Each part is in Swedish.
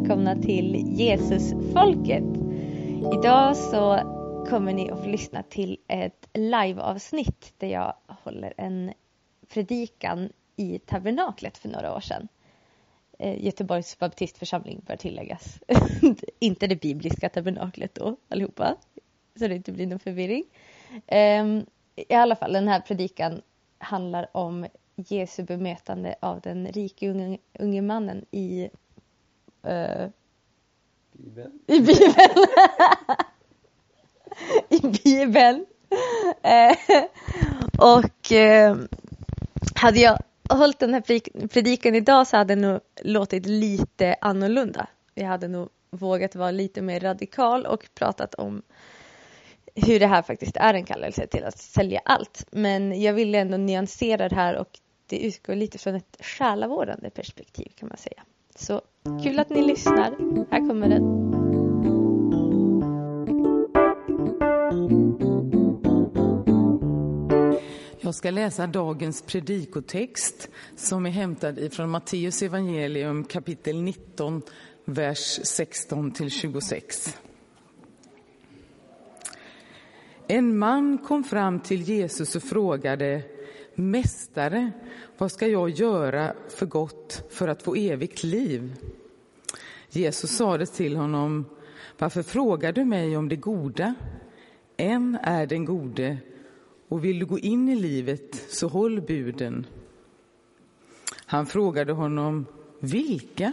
Välkomna till Jesusfolket. Idag så kommer ni att få lyssna till ett liveavsnitt där jag håller en predikan i tabernaklet för några år sedan. Eh, Göteborgs baptistförsamling bör tilläggas. inte det bibliska tabernaklet då allihopa. Så det inte blir någon förvirring. Ehm, I alla fall den här predikan handlar om Jesu bemötande av den rike unge, unge mannen i uh, Bibeln. i Bibeln. I Bibeln. Eh, och eh, hade jag hållit den här predik- predikan idag så hade den nog låtit lite annorlunda. Jag hade nog vågat vara lite mer radikal och pratat om hur det här faktiskt är en kallelse till att sälja allt. Men jag ville ändå nyansera det här och det utgår lite från ett själavårdande perspektiv kan man säga. Så kul att ni lyssnar. Här kommer den. Jag ska läsa dagens predikotext som är hämtad ifrån Matteus evangelium kapitel 19, vers 16 till 26. En man kom fram till Jesus och frågade Mästare, vad ska jag göra för gott för att få evigt liv? Jesus sade till honom Varför frågar du mig om det goda? En är den gode och vill du gå in i livet så håll buden. Han frågade honom, vilka?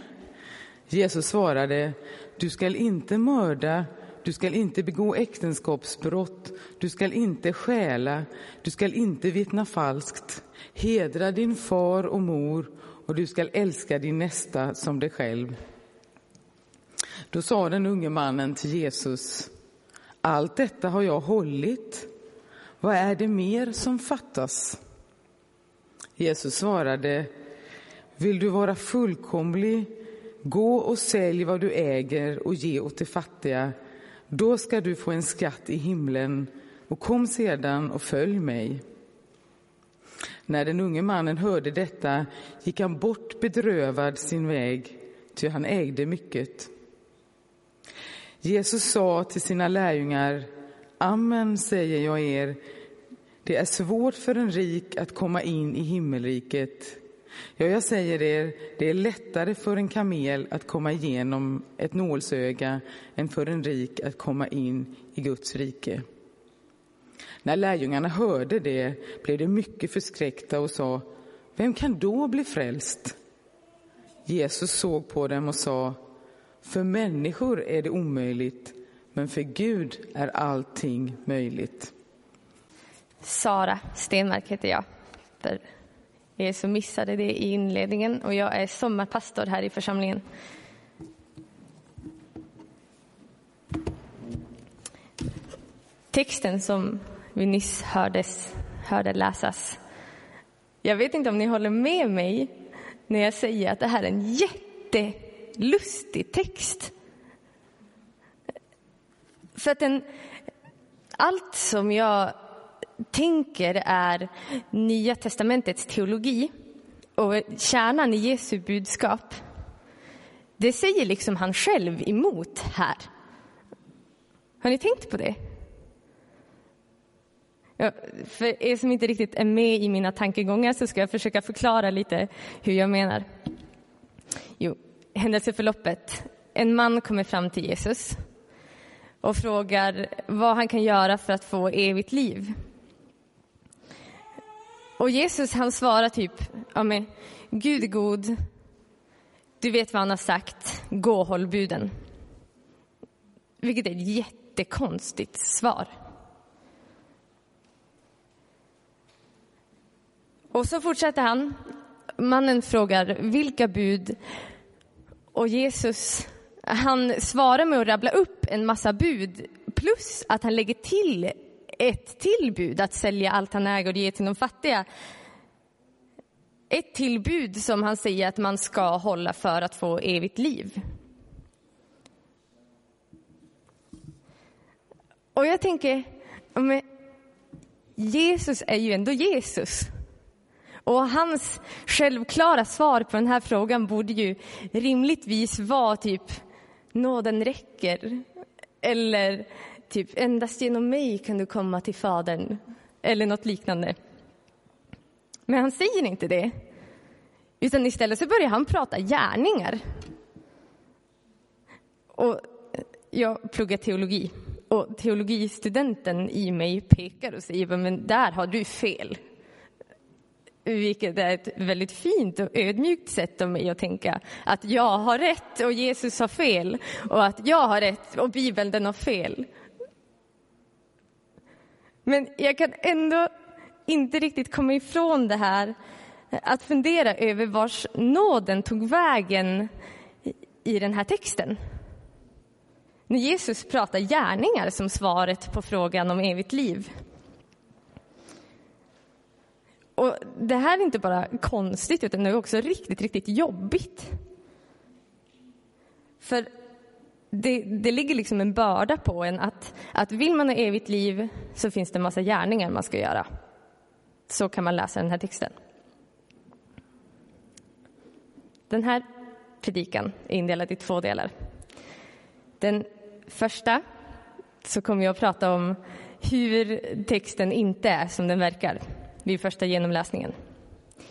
Jesus svarade, du skall inte mörda, du skall inte begå äktenskapsbrott, du skall inte stjäla, du skall inte vittna falskt, hedra din far och mor och du skall älska din nästa som dig själv. Då sa den unge mannen till Jesus, allt detta har jag hållit. Vad är det mer som fattas? Jesus svarade, vill du vara fullkomlig, gå och sälj vad du äger och ge åt de fattiga. Då ska du få en skatt i himlen och kom sedan och följ mig. När den unge mannen hörde detta gick han bort bedrövad sin väg, ty han ägde mycket. Jesus sa till sina lärjungar, Amen säger jag er, det är svårt för en rik att komma in i himmelriket. Ja, jag säger er, det är lättare för en kamel att komma igenom ett nålsöga än för en rik att komma in i Guds rike. När lärjungarna hörde det blev de mycket förskräckta och sa, vem kan då bli frälst? Jesus såg på dem och sa, för människor är det omöjligt, men för Gud är allting möjligt. Sara Stenmark heter jag. Eh, som missade det i inledningen. Och jag är sommarpastor här i församlingen. Texten som vi nyss hördes, hörde läsas. Jag vet inte om ni håller med mig när jag säger att det här är en jättelustig text. För att den, allt som jag tänker är Nya testamentets teologi och kärnan i Jesu budskap, det säger liksom han själv emot här. Har ni tänkt på det? Ja, för er som inte riktigt är med i mina tankegångar så ska jag försöka förklara lite hur jag menar. Jo, händelseförloppet. En man kommer fram till Jesus och frågar vad han kan göra för att få evigt liv. Och Jesus han svarar typ, ja men Gud är god, du vet vad han har sagt, gå och håll buden. Vilket är ett jättekonstigt svar. Och så fortsätter han. Mannen frågar vilka bud? Och Jesus han svarar med att rabbla upp en massa bud plus att han lägger till ett tillbud att sälja allt han äger och ge till de fattiga. Ett tillbud som han säger att man ska hålla för att få evigt liv. Och jag tänker, men Jesus är ju ändå Jesus. Och hans självklara svar på den här frågan borde ju rimligtvis vara typ nåden räcker. Eller typ endast genom mig kan du komma till Fadern. Eller något liknande. Men han säger inte det. Utan istället så börjar han prata gärningar. Och jag pluggar teologi. Och teologistudenten i mig pekar och säger men där har du fel. Vilket är ett väldigt fint och ödmjukt sätt av mig att tänka att jag har rätt och Jesus har fel och att jag har rätt och Bibeln den har fel. Men jag kan ändå inte riktigt komma ifrån det här att fundera över vars nåden tog vägen i den här texten. När Jesus pratar gärningar som svaret på frågan om evigt liv. Och det här är inte bara konstigt, utan det är också riktigt, riktigt jobbigt. För det, det ligger liksom en börda på en att, att vill man ha evigt liv så finns det en massa gärningar man ska göra. Så kan man läsa den här texten. Den här predikan är indelad i två delar. Den första så kommer jag att prata om hur texten inte är som den verkar vid första genomläsningen.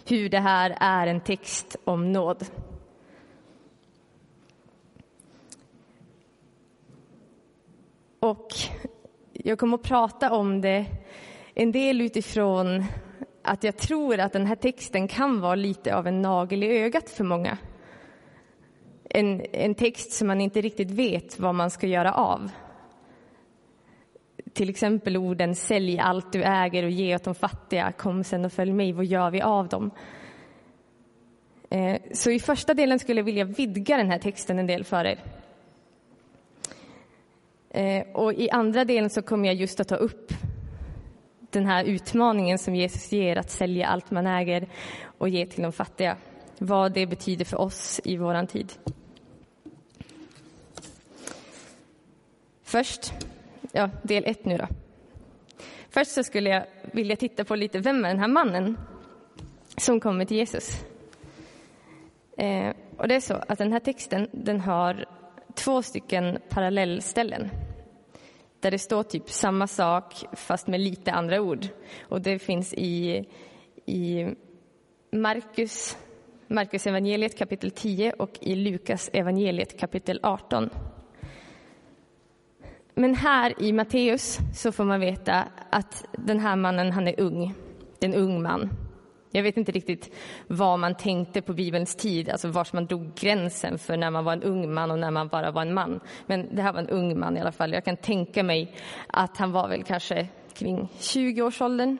Hur det här är en text om nåd. Och jag kommer att prata om det en del utifrån att jag tror att den här texten kan vara lite av en nagel i ögat för många. En, en text som man inte riktigt vet vad man ska göra av. Till exempel orden sälj allt du äger och ge åt de fattiga, kom sen och följ mig, vad gör vi av dem? Eh, så i första delen skulle jag vilja vidga den här texten en del för er. Eh, och i andra delen så kommer jag just att ta upp den här utmaningen som Jesus ger att sälja allt man äger och ge till de fattiga. Vad det betyder för oss i vår tid. Först, ja, del ett nu då. Först så skulle jag vilja titta på lite, vem är den här mannen som kommer till Jesus? Eh, och det är så att den här texten, den har två stycken parallellställen där det står typ samma sak fast med lite andra ord. Och det finns i, i Markus, Markus evangeliet kapitel 10 och i Lukas evangeliet kapitel 18. Men här i Matteus så får man veta att den här mannen, han är ung. Det är en ung man. Jag vet inte riktigt vad man tänkte på Bibelns tid, alltså var man drog gränsen för när man var en ung man och när man bara var en man. Men det här var en ung man i alla fall. Jag kan tänka mig att han var väl kanske kring 20-årsåldern,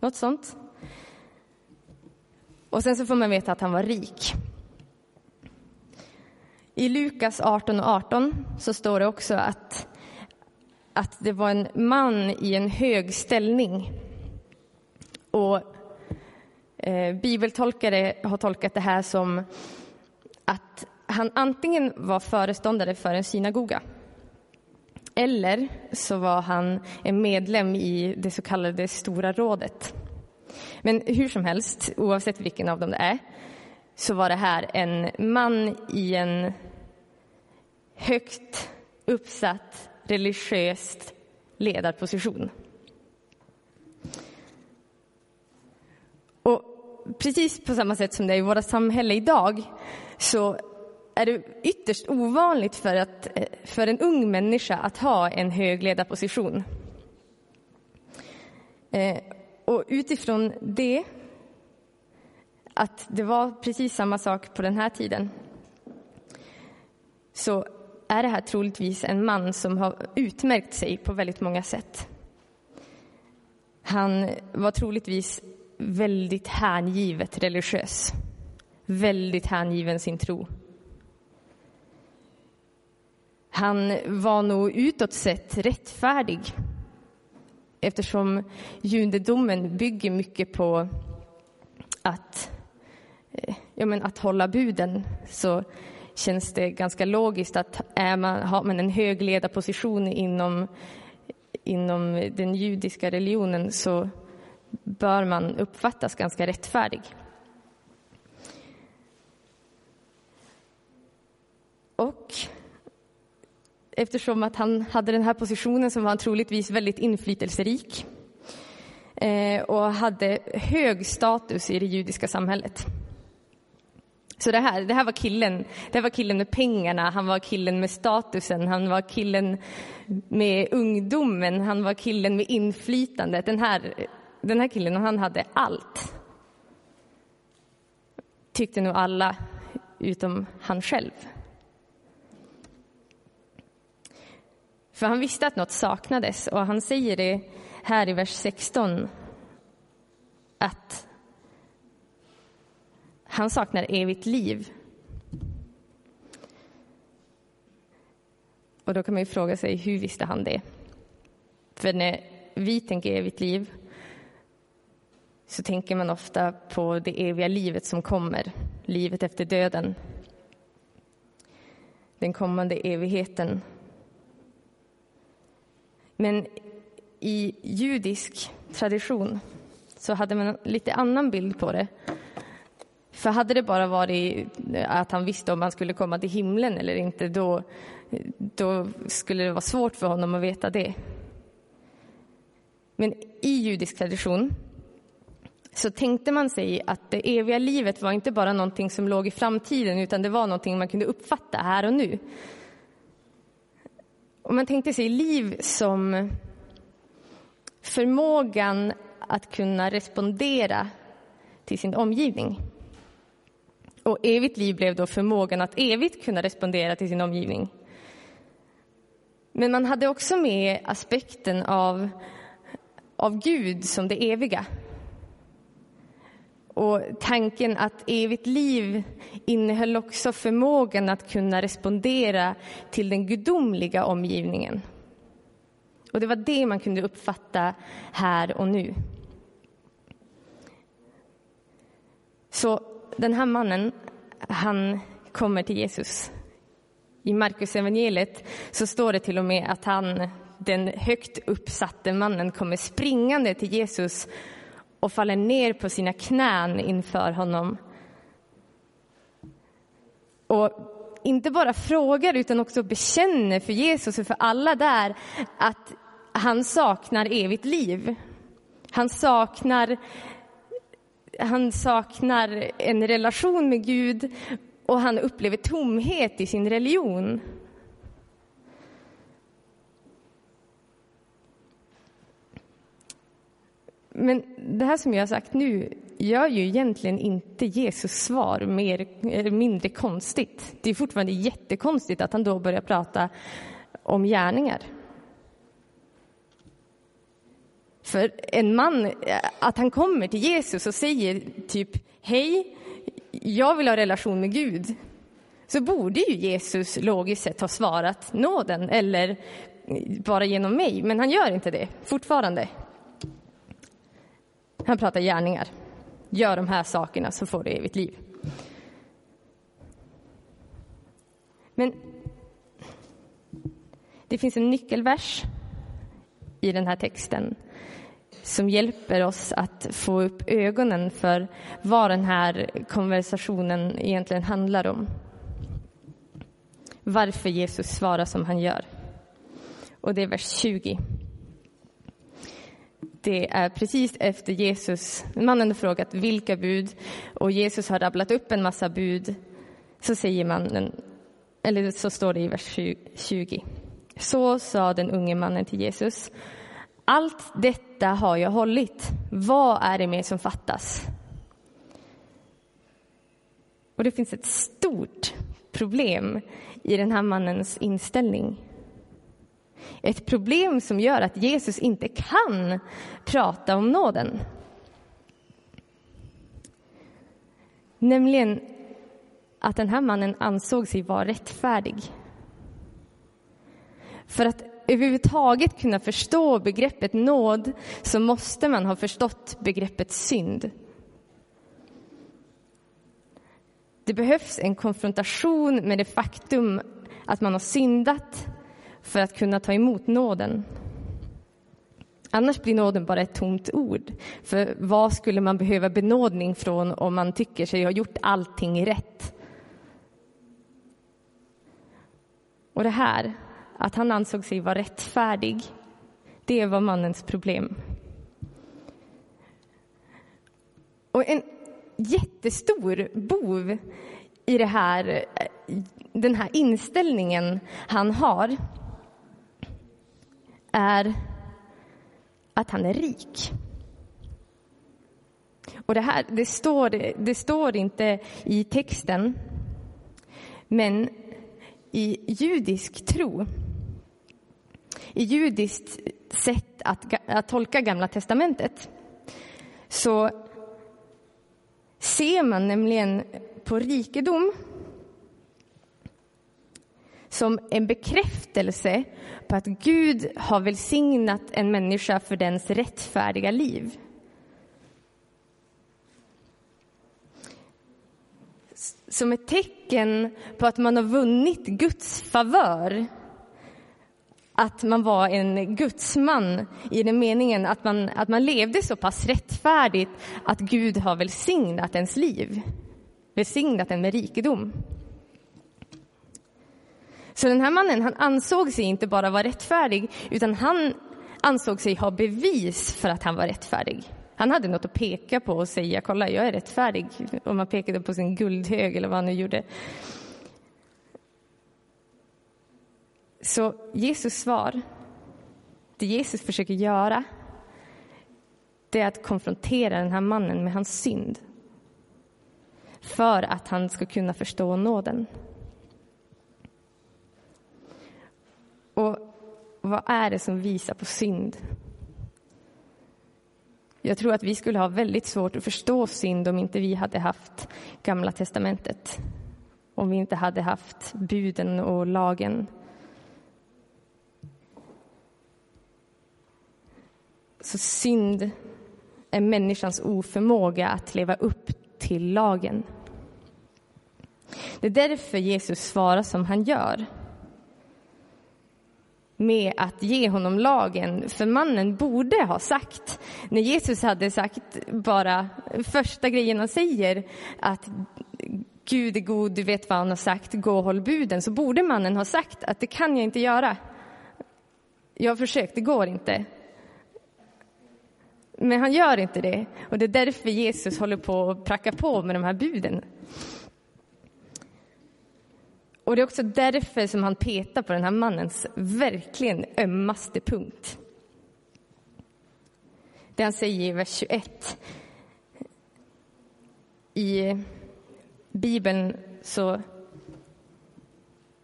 något sånt. Och sen så får man veta att han var rik. I Lukas 18 och 18 så står det också att, att det var en man i en hög ställning. Och Eh, bibeltolkare har tolkat det här som att han antingen var föreståndare för en synagoga eller så var han en medlem i det så kallade Stora rådet. Men hur som helst, oavsett vilken av dem det är, så var det här en man i en högt uppsatt religiös ledarposition. Precis på samma sätt som det är i våra samhälle idag så är det ytterst ovanligt för, att, eh, för en ung människa att ha en hög ledarposition. Eh, och utifrån det, att det var precis samma sak på den här tiden så är det här troligtvis en man som har utmärkt sig på väldigt många sätt. Han var troligtvis väldigt hängivet religiös. Väldigt hängiven sin tro. Han var nog utåt sett rättfärdig eftersom judendomen bygger mycket på att, eh, ja, men att hålla buden så känns det ganska logiskt att är man, har man en hög ledarposition inom, inom den judiska religionen så bör man uppfattas ganska rättfärdig. Och eftersom att han hade den här positionen så var han troligtvis väldigt inflytelserik eh, och hade hög status i det judiska samhället. Så det här, det här var killen, det här var killen med pengarna, han var killen med statusen, han var killen med ungdomen, han var killen med inflytandet. Den här, den här killen, han hade allt. Tyckte nog alla, utom han själv. För han visste att något saknades och han säger det här i vers 16 att han saknar evigt liv. Och då kan man ju fråga sig, hur visste han det? För när vi tänker evigt liv så tänker man ofta på det eviga livet som kommer, livet efter döden. Den kommande evigheten. Men i judisk tradition så hade man en lite annan bild på det. För hade det bara varit att han visste om han skulle komma till himlen eller inte, då, då skulle det vara svårt för honom att veta det. Men i judisk tradition så tänkte man sig att det eviga livet var inte bara någonting som låg i framtiden, utan det var någonting man kunde uppfatta här och nu. Och man tänkte sig liv som förmågan att kunna respondera till sin omgivning. Och evigt liv blev då förmågan att evigt kunna respondera till sin omgivning. Men man hade också med aspekten av, av Gud som det eviga. Och tanken att evigt liv innehöll också förmågan att kunna respondera till den gudomliga omgivningen. Och det var det man kunde uppfatta här och nu. Så den här mannen, han kommer till Jesus. I Markus evangeliet så står det till och med att han, den högt uppsatte mannen, kommer springande till Jesus och faller ner på sina knän inför honom. Och inte bara frågar utan också bekänner för Jesus och för alla där att han saknar evigt liv. Han saknar han saknar en relation med Gud och han upplever tomhet i sin religion. Men det här som jag har sagt nu gör ju egentligen inte Jesus svar mer, eh, mindre konstigt. Det är fortfarande jättekonstigt att han då börjar prata om gärningar. För en man, eh, att han kommer till Jesus och säger typ hej, jag vill ha relation med Gud, så borde ju Jesus logiskt sett ha svarat nåden eller bara genom mig, men han gör inte det fortfarande. Han pratar gärningar. Gör de här sakerna så får du evigt liv. Men det finns en nyckelvers i den här texten som hjälper oss att få upp ögonen för vad den här konversationen egentligen handlar om. Varför Jesus svarar som han gör. Och det är vers 20. Det är precis efter Jesus, mannen har frågat vilka bud och Jesus har rabblat upp en massa bud. Så säger mannen, eller så står det i vers 20. Så sa den unge mannen till Jesus. Allt detta har jag hållit. Vad är det mer som fattas? Och det finns ett stort problem i den här mannens inställning. Ett problem som gör att Jesus inte kan prata om nåden. Nämligen att den här mannen ansåg sig vara rättfärdig. För att överhuvudtaget kunna förstå begreppet nåd så måste man ha förstått begreppet synd. Det behövs en konfrontation med det faktum att man har syndat för att kunna ta emot nåden. Annars blir nåden bara ett tomt ord. För vad skulle man behöva benådning från om man tycker sig ha gjort allting rätt? Och det här, att han ansåg sig vara rättfärdig, det var mannens problem. Och en jättestor bov i det här, den här inställningen han har är att han är rik. Och det här, det står, det står inte i texten, men i judisk tro, i judiskt sätt att, att tolka Gamla testamentet, så ser man nämligen på rikedom som en bekräftelse på att Gud har välsignat en människa för dens rättfärdiga liv. Som ett tecken på att man har vunnit Guds favör. Att man var en gudsman i den meningen att man, att man levde så pass rättfärdigt att Gud har välsignat ens liv. Välsignat en med rikedom. Så den här mannen han ansåg sig inte bara vara rättfärdig utan han ansåg sig ha bevis för att han var rättfärdig. Han hade något att peka på och säga kolla jag är rättfärdig. Om man pekade på sin guldhög eller vad han nu gjorde. Så Jesus svar, det Jesus försöker göra det är att konfrontera den här mannen med hans synd för att han ska kunna förstå nåden. Och och vad är det som visar på synd? Jag tror att vi skulle ha väldigt svårt att förstå synd om inte vi hade haft Gamla testamentet. Om vi inte hade haft buden och lagen. Så synd är människans oförmåga att leva upp till lagen. Det är därför Jesus svarar som han gör med att ge honom lagen. För mannen borde ha sagt, när Jesus hade sagt bara första grejen han säger att Gud är god, du vet vad han har sagt, gå och håll buden, så borde mannen ha sagt att det kan jag inte göra. Jag har försökt, det går inte. Men han gör inte det och det är därför Jesus håller på att pracka på med de här buden. Och det är också därför som han petar på den här mannens verkligen ömmaste punkt. Det han säger i vers 21. I Bibeln så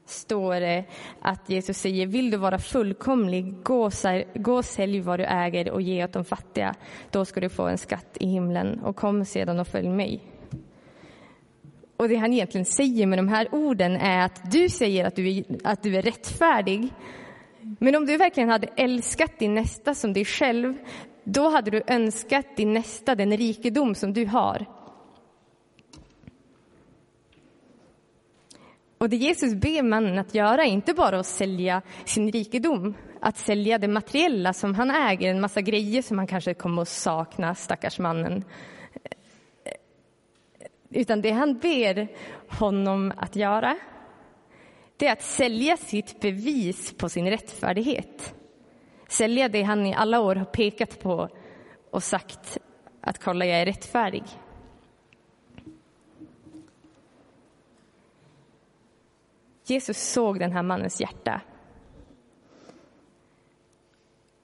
står det att Jesus säger vill du vara fullkomlig, gå, gå sälj vad du äger och ge åt de fattiga. Då ska du få en skatt i himlen och kom sedan och följ mig. Och det han egentligen säger med de här orden är att du säger att du är, att du är rättfärdig. Men om du verkligen hade älskat din nästa som dig själv, då hade du önskat din nästa den rikedom som du har. Och det Jesus ber mannen att göra är inte bara att sälja sin rikedom, att sälja det materiella som han äger, en massa grejer som han kanske kommer att sakna, stackars mannen. Utan det han ber honom att göra, det är att sälja sitt bevis på sin rättfärdighet. Sälja det han i alla år har pekat på och sagt att kolla, jag är rättfärdig. Jesus såg den här mannens hjärta.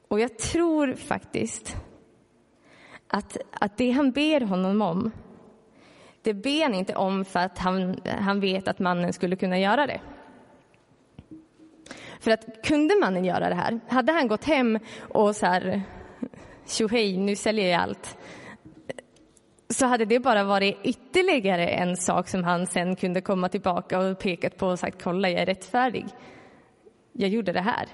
Och jag tror faktiskt att, att det han ber honom om det ber han inte om för att han, han vet att mannen skulle kunna göra det. För att kunde mannen göra det här, hade han gått hem och så här, tjohej, nu säljer jag allt, så hade det bara varit ytterligare en sak som han sen kunde komma tillbaka och pekat på och sagt, kolla, jag är rättfärdig. Jag gjorde det här.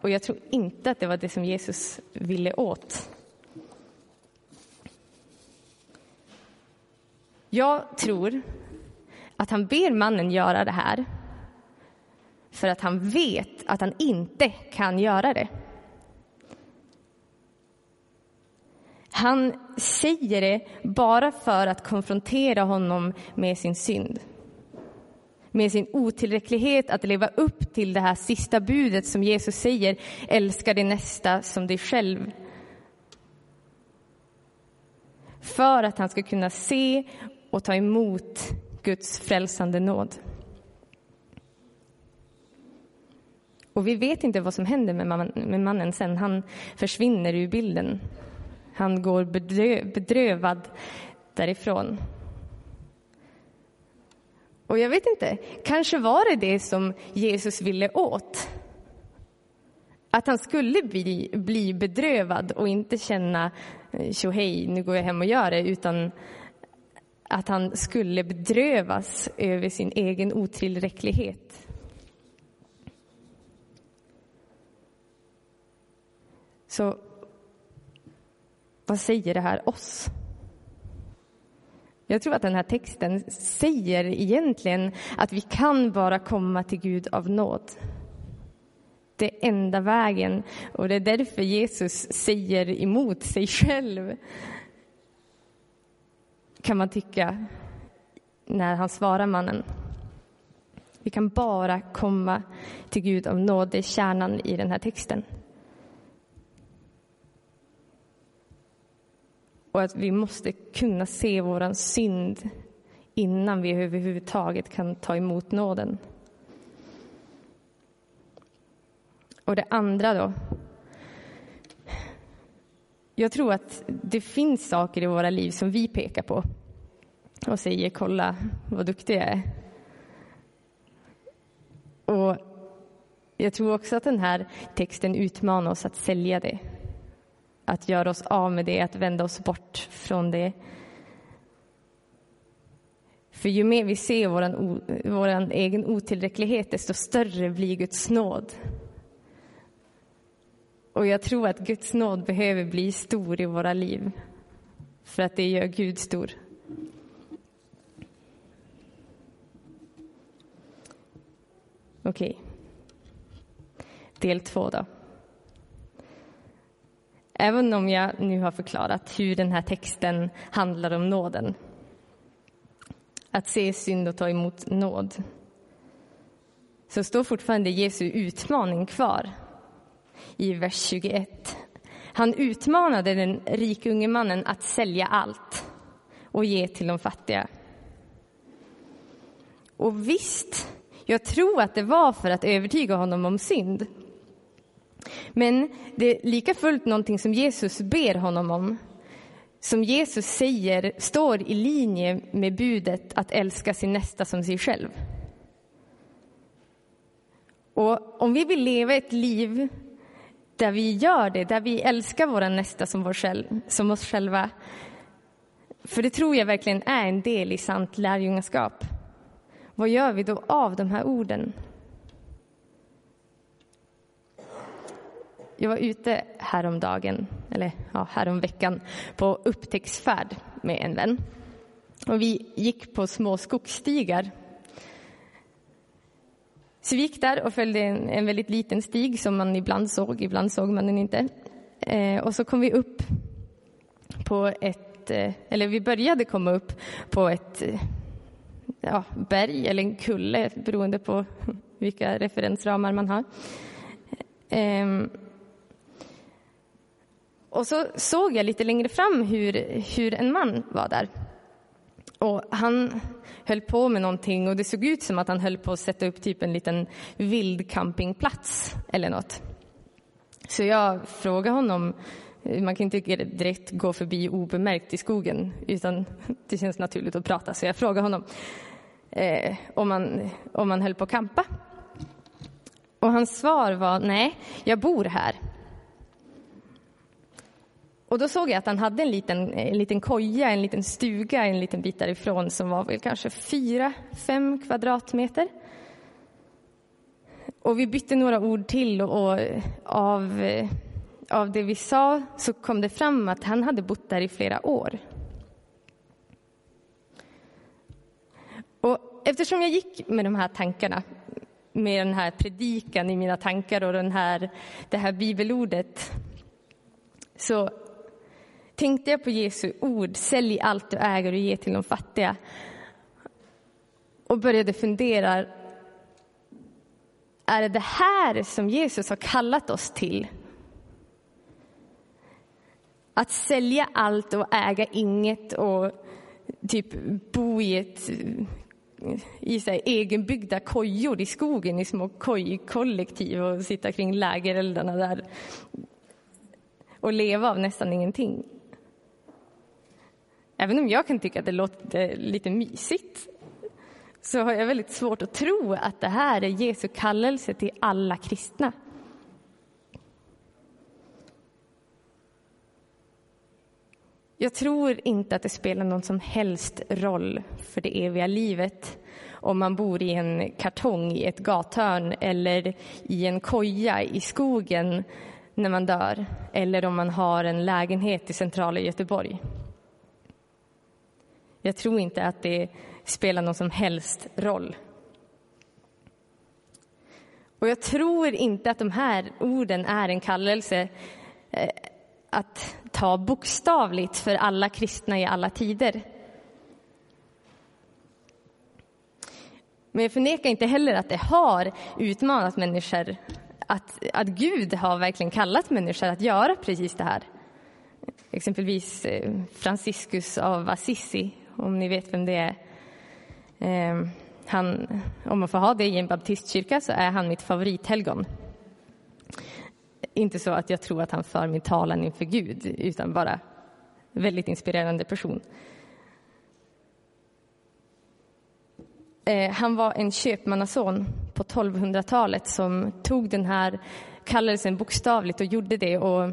Och jag tror inte att det var det som Jesus ville åt. Jag tror att han ber mannen göra det här för att han vet att han inte kan göra det. Han säger det bara för att konfrontera honom med sin synd. Med sin otillräcklighet att leva upp till det här sista budet som Jesus säger, älska din nästa som dig själv. För att han ska kunna se och ta emot Guds frälsande nåd. Och vi vet inte vad som händer med, man, med mannen sen. Han försvinner ur bilden. Han går bedrö, bedrövad därifrån. Och jag vet inte, kanske var det det som Jesus ville åt. Att han skulle bli, bli bedrövad och inte känna eh, tjohej, nu går jag hem och gör det, utan att han skulle bedrövas över sin egen otillräcklighet. Så vad säger det här oss? Jag tror att den här texten säger egentligen att vi kan bara komma till Gud av nåd. Det är enda vägen och det är därför Jesus säger emot sig själv. Kan man tycka när han svarar mannen. Vi kan bara komma till Gud av nåd, det är kärnan i den här texten. och att vi måste kunna se vår synd innan vi överhuvudtaget kan ta emot nåden. Och det andra då. Jag tror att det finns saker i våra liv som vi pekar på och säger kolla vad duktig jag är. Och jag tror också att den här texten utmanar oss att sälja det att göra oss av med det, att vända oss bort från det. För ju mer vi ser vår vår egen otillräcklighet, desto större blir Guds nåd. Och jag tror att Guds nåd behöver bli stor i våra liv, för att det gör Gud stor. Okej. Okay. Del två då. Även om jag nu har förklarat hur den här texten handlar om nåden. Att se synd och ta emot nåd. Så står fortfarande Jesu utmaning kvar i vers 21. Han utmanade den rike unge mannen att sälja allt och ge till de fattiga. Och visst, jag tror att det var för att övertyga honom om synd. Men det är lika fullt någonting som Jesus ber honom om. Som Jesus säger står i linje med budet att älska sin nästa som sig själv. Och om vi vill leva ett liv där vi gör det, där vi älskar vår nästa som, vår själv, som oss själva. För det tror jag verkligen är en del i sant lärjungaskap. Vad gör vi då av de här orden? Jag var ute häromdagen, eller ja, häromveckan, på upptäcktsfärd med en vän. Och vi gick på små skogsstigar. Så vi gick där och följde en, en väldigt liten stig som man ibland såg, ibland såg man den inte. Eh, och så kom vi upp på ett, eh, eller vi började komma upp på ett eh, ja, berg eller en kulle beroende på vilka referensramar man har. Ehm. och så såg jag lite längre fram hur, hur en man var där. Och han höll på med någonting och det såg ut som att han höll på att sätta upp typ en liten vild campingplats eller något. Så jag frågade honom, man kan inte direkt gå förbi obemärkt i skogen utan det känns naturligt att prata så jag frågade honom eh, om, man, om man höll på att campa. Och hans svar var nej, jag bor här. Och då såg jag att han hade en liten, en liten koja, en liten stuga en liten bit därifrån som var väl kanske fyra, fem kvadratmeter. Och vi bytte några ord till och, och eh, av, eh, av det vi sa så kom det fram att han hade bott där i flera år. Och eftersom jag gick med de här tankarna med den här predikan i mina tankar och den här, det här bibelordet så tänkte jag på Jesu ord, sälj allt du äger och ge till de fattiga. Och började fundera, är det det här som Jesus har kallat oss till? Att sälja allt och äga inget och typ bo i ett i så här, egenbyggda kojor i skogen i små kojkollektiv och sitta kring lägereldarna där och leva av nästan ingenting. Även om jag kan tycka att det låter lite mysigt så har jag väldigt svårt att tro att det här är Jesu kallelse till alla kristna. Jag tror inte att det spelar någon som helst roll för det eviga livet om man bor i en kartong i ett gathörn eller i en koja i skogen när man dör eller om man har en lägenhet i centrala Göteborg. Jag tror inte att det spelar någon som helst roll. Och jag tror inte att de här orden är en kallelse eh, att ta bokstavligt för alla kristna i alla tider. Men jag förnekar inte heller att det har utmanat människor att, att Gud har verkligen kallat människor att göra precis det här. Exempelvis eh, Franciscus av Assisi, om ni vet vem det är. Eh, han, om man får ha det i en baptistkyrka så är han mitt favorithelgon. Inte så att jag tror att han för min talan inför Gud, utan bara väldigt inspirerande person. Eh, han var en köpmannason på 1200-talet som tog den här kallelsen bokstavligt och gjorde det. Och,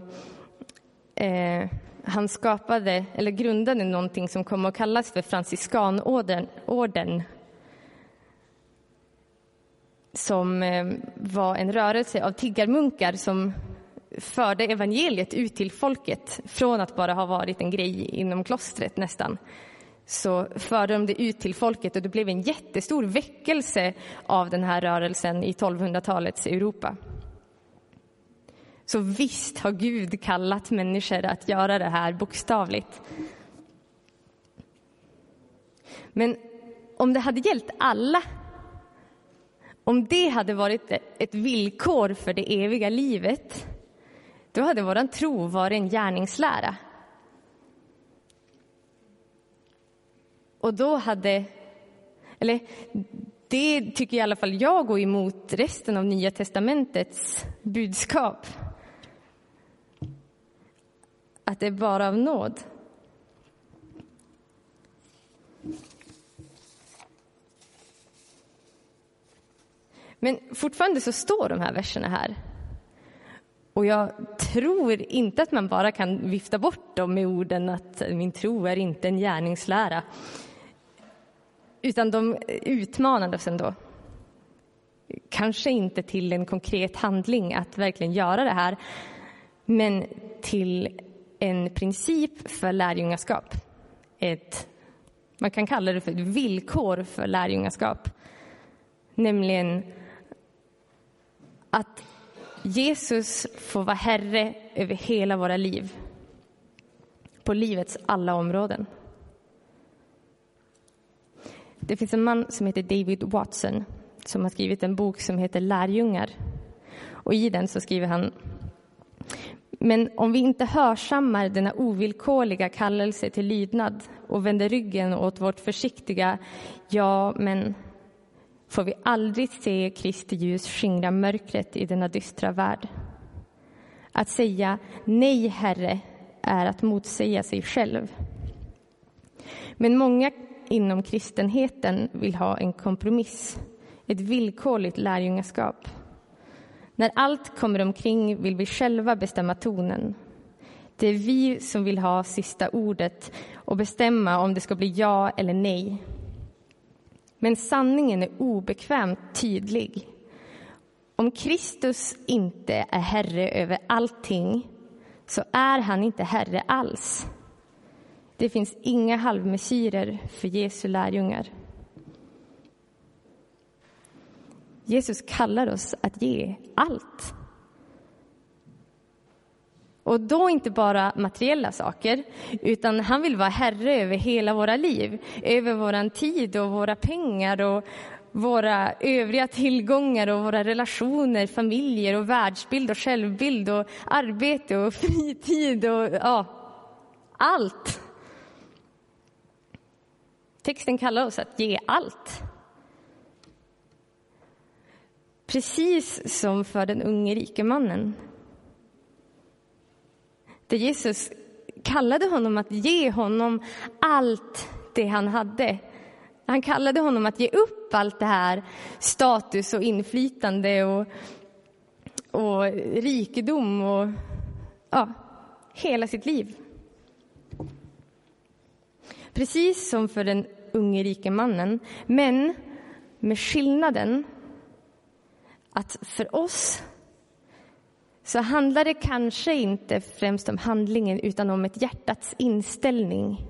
eh, han skapade, eller grundade någonting som kom att kallas för franciskanorden orden, som eh, var en rörelse av tiggarmunkar som förde evangeliet ut till folket från att bara ha varit en grej inom klostret nästan så förde de det ut till folket och det blev en jättestor väckelse av den här rörelsen i 1200-talets Europa. Så visst har Gud kallat människor att göra det här bokstavligt. Men om det hade gällt alla, om det hade varit ett villkor för det eviga livet, då hade vår tro varit en gärningslära. Och då hade, eller det tycker i alla fall jag går emot resten av Nya testamentets budskap. Att det är bara av nåd. Men fortfarande så står de här verserna här. Och jag tror inte att man bara kan vifta bort dem med orden att min tro är inte en gärningslära. Utan de utmanades ändå. Kanske inte till en konkret handling att verkligen göra det här, men till en princip för lärjungaskap. Ett, man kan kalla det för ett villkor för lärjungaskap. Nämligen att Jesus får vara Herre över hela våra liv. På livets alla områden. Det finns en man som heter David Watson som har skrivit en bok som heter Lärjungar. Och I den så skriver han men om vi inte hörsammar denna ovillkorliga kallelse till lydnad och vänder ryggen åt vårt försiktiga ja, men får vi aldrig se Kristi ljus skingra mörkret i denna dystra värld. Att säga nej, Herre, är att motsäga sig själv. Men många inom kristenheten vill ha en kompromiss, ett villkorligt lärjungaskap. När allt kommer omkring vill vi själva bestämma tonen. Det är vi som vill ha sista ordet och bestämma om det ska bli ja eller nej. Men sanningen är obekvämt tydlig. Om Kristus inte är herre över allting så är han inte herre alls. Det finns inga halvmesyrer för Jesu lärjungar. Jesus kallar oss att ge allt. Och då inte bara materiella saker, utan han vill vara herre över hela våra liv, över vår tid och våra pengar och våra övriga tillgångar och våra relationer, familjer och världsbild och självbild och arbete och fritid och ja, allt. Texten kallar oss att ge allt. Precis som för den unge rike mannen. Där Jesus kallade honom att ge honom allt det han hade. Han kallade honom att ge upp allt det här, status och inflytande och, och rikedom och ja, hela sitt liv. Precis som för den unge rike mannen, men med skillnaden att för oss så handlar det kanske inte främst om handlingen utan om ett hjärtats inställning.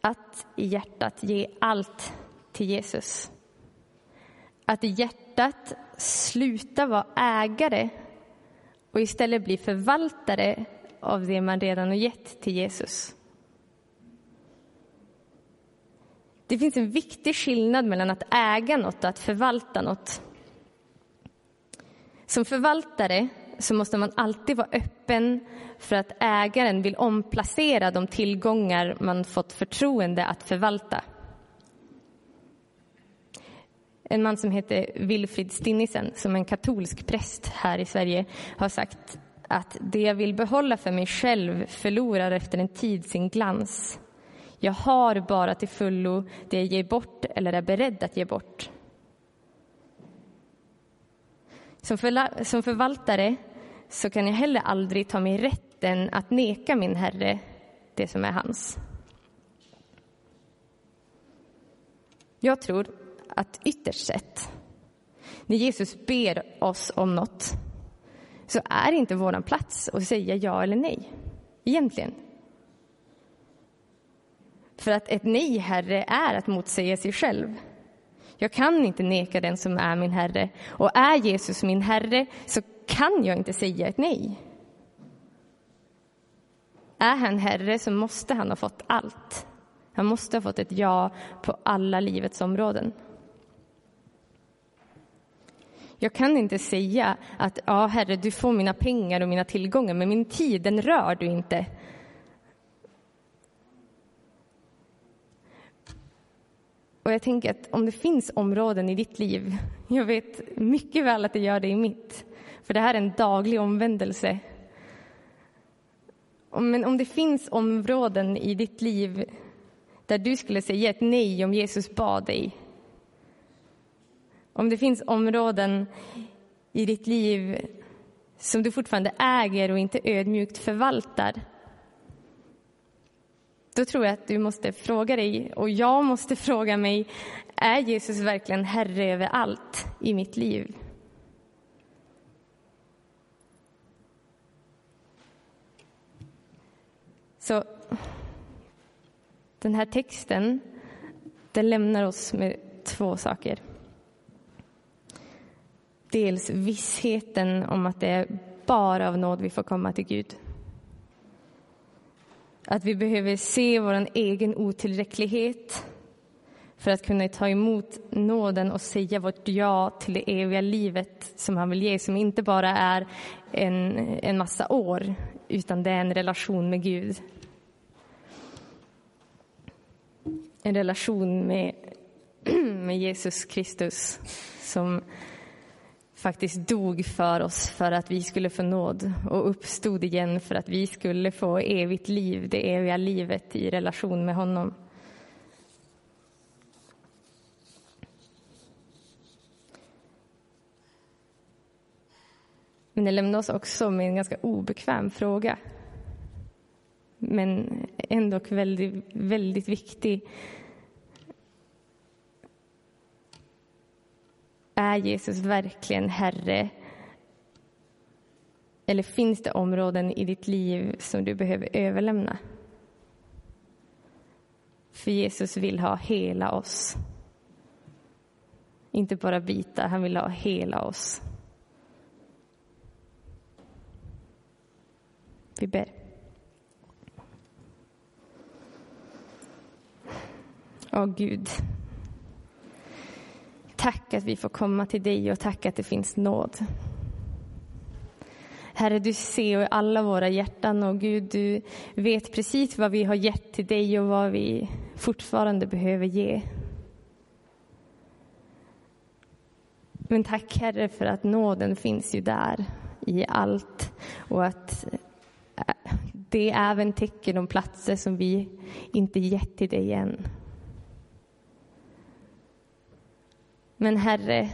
Att i hjärtat ge allt till Jesus. Att i hjärtat sluta vara ägare och istället bli förvaltare av det man redan har gett till Jesus. Det finns en viktig skillnad mellan att äga något och att förvalta något. Som förvaltare så måste man alltid vara öppen för att ägaren vill omplacera de tillgångar man fått förtroende att förvalta. En man som heter Wilfrid Stinnisen, som är en katolsk präst här i Sverige, har sagt att det jag vill behålla för mig själv förlorar efter en tid sin glans. Jag har bara till fullo det jag ger bort eller är beredd att ge bort. Som, förla- som förvaltare så kan jag heller aldrig ta mig rätten att neka min herre det som är hans. Jag tror att ytterst sett, när Jesus ber oss om något så är inte vår plats att säga ja eller nej, egentligen. För att ett nej, Herre, är att motsäga sig själv. Jag kan inte neka den som är min Herre. Och är Jesus min Herre så kan jag inte säga ett nej. Är han Herre så måste han ha fått allt. Han måste ha fått ett ja på alla livets områden. Jag kan inte säga att ja, Herre, du får mina pengar och mina tillgångar, men min tid, den rör du inte. Och jag tänker att om det finns områden i ditt liv, jag vet mycket väl att det gör det i mitt, för det här är en daglig omvändelse. Men om det finns områden i ditt liv där du skulle säga ett nej om Jesus bad dig, om det finns områden i ditt liv som du fortfarande äger och inte ödmjukt förvaltar då tror jag att du måste fråga dig, och jag måste fråga mig, är Jesus verkligen Herre över allt i mitt liv? Så den här texten, den lämnar oss med två saker. Dels vissheten om att det är bara av nåd vi får komma till Gud. Att vi behöver se vår egen otillräcklighet för att kunna ta emot nåden och säga vårt ja till det eviga livet som han vill ge, som inte bara är en, en massa år, utan det är en relation med Gud. En relation med, med Jesus Kristus som faktiskt dog för oss för att vi skulle få nåd och uppstod igen för att vi skulle få evigt liv, det eviga livet i relation med honom. Men det lämnar oss också med en ganska obekväm fråga. Men ändå väldigt, väldigt viktig. Är Jesus verkligen Herre Eller finns det områden i ditt liv som du behöver överlämna? För Jesus vill ha hela oss. Inte bara bitar, han vill ha hela oss. Vi ber. Åh Gud. Tack att vi får komma till dig och tack att det finns nåd. Herre, du ser alla våra hjärtan och Gud, du vet precis vad vi har gett till dig och vad vi fortfarande behöver ge. Men tack Herre för att nåden finns ju där i allt och att äh, det även täcker de platser som vi inte gett till dig än. Men Herre,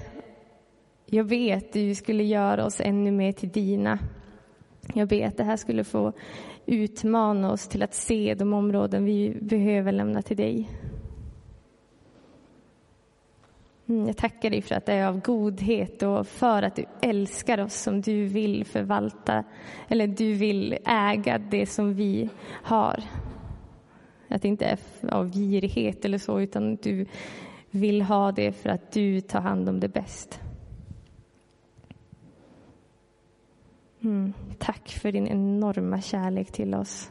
jag vet att du skulle göra oss ännu mer till dina. Jag ber att det här skulle få utmana oss till att se de områden vi behöver lämna till dig. Mm, jag tackar dig för att det är av godhet och för att du älskar oss som du vill förvalta, eller du vill äga det som vi har. Att det inte är av girighet eller så, utan du vill ha det för att du tar hand om det bäst. Mm, tack för din enorma kärlek till oss.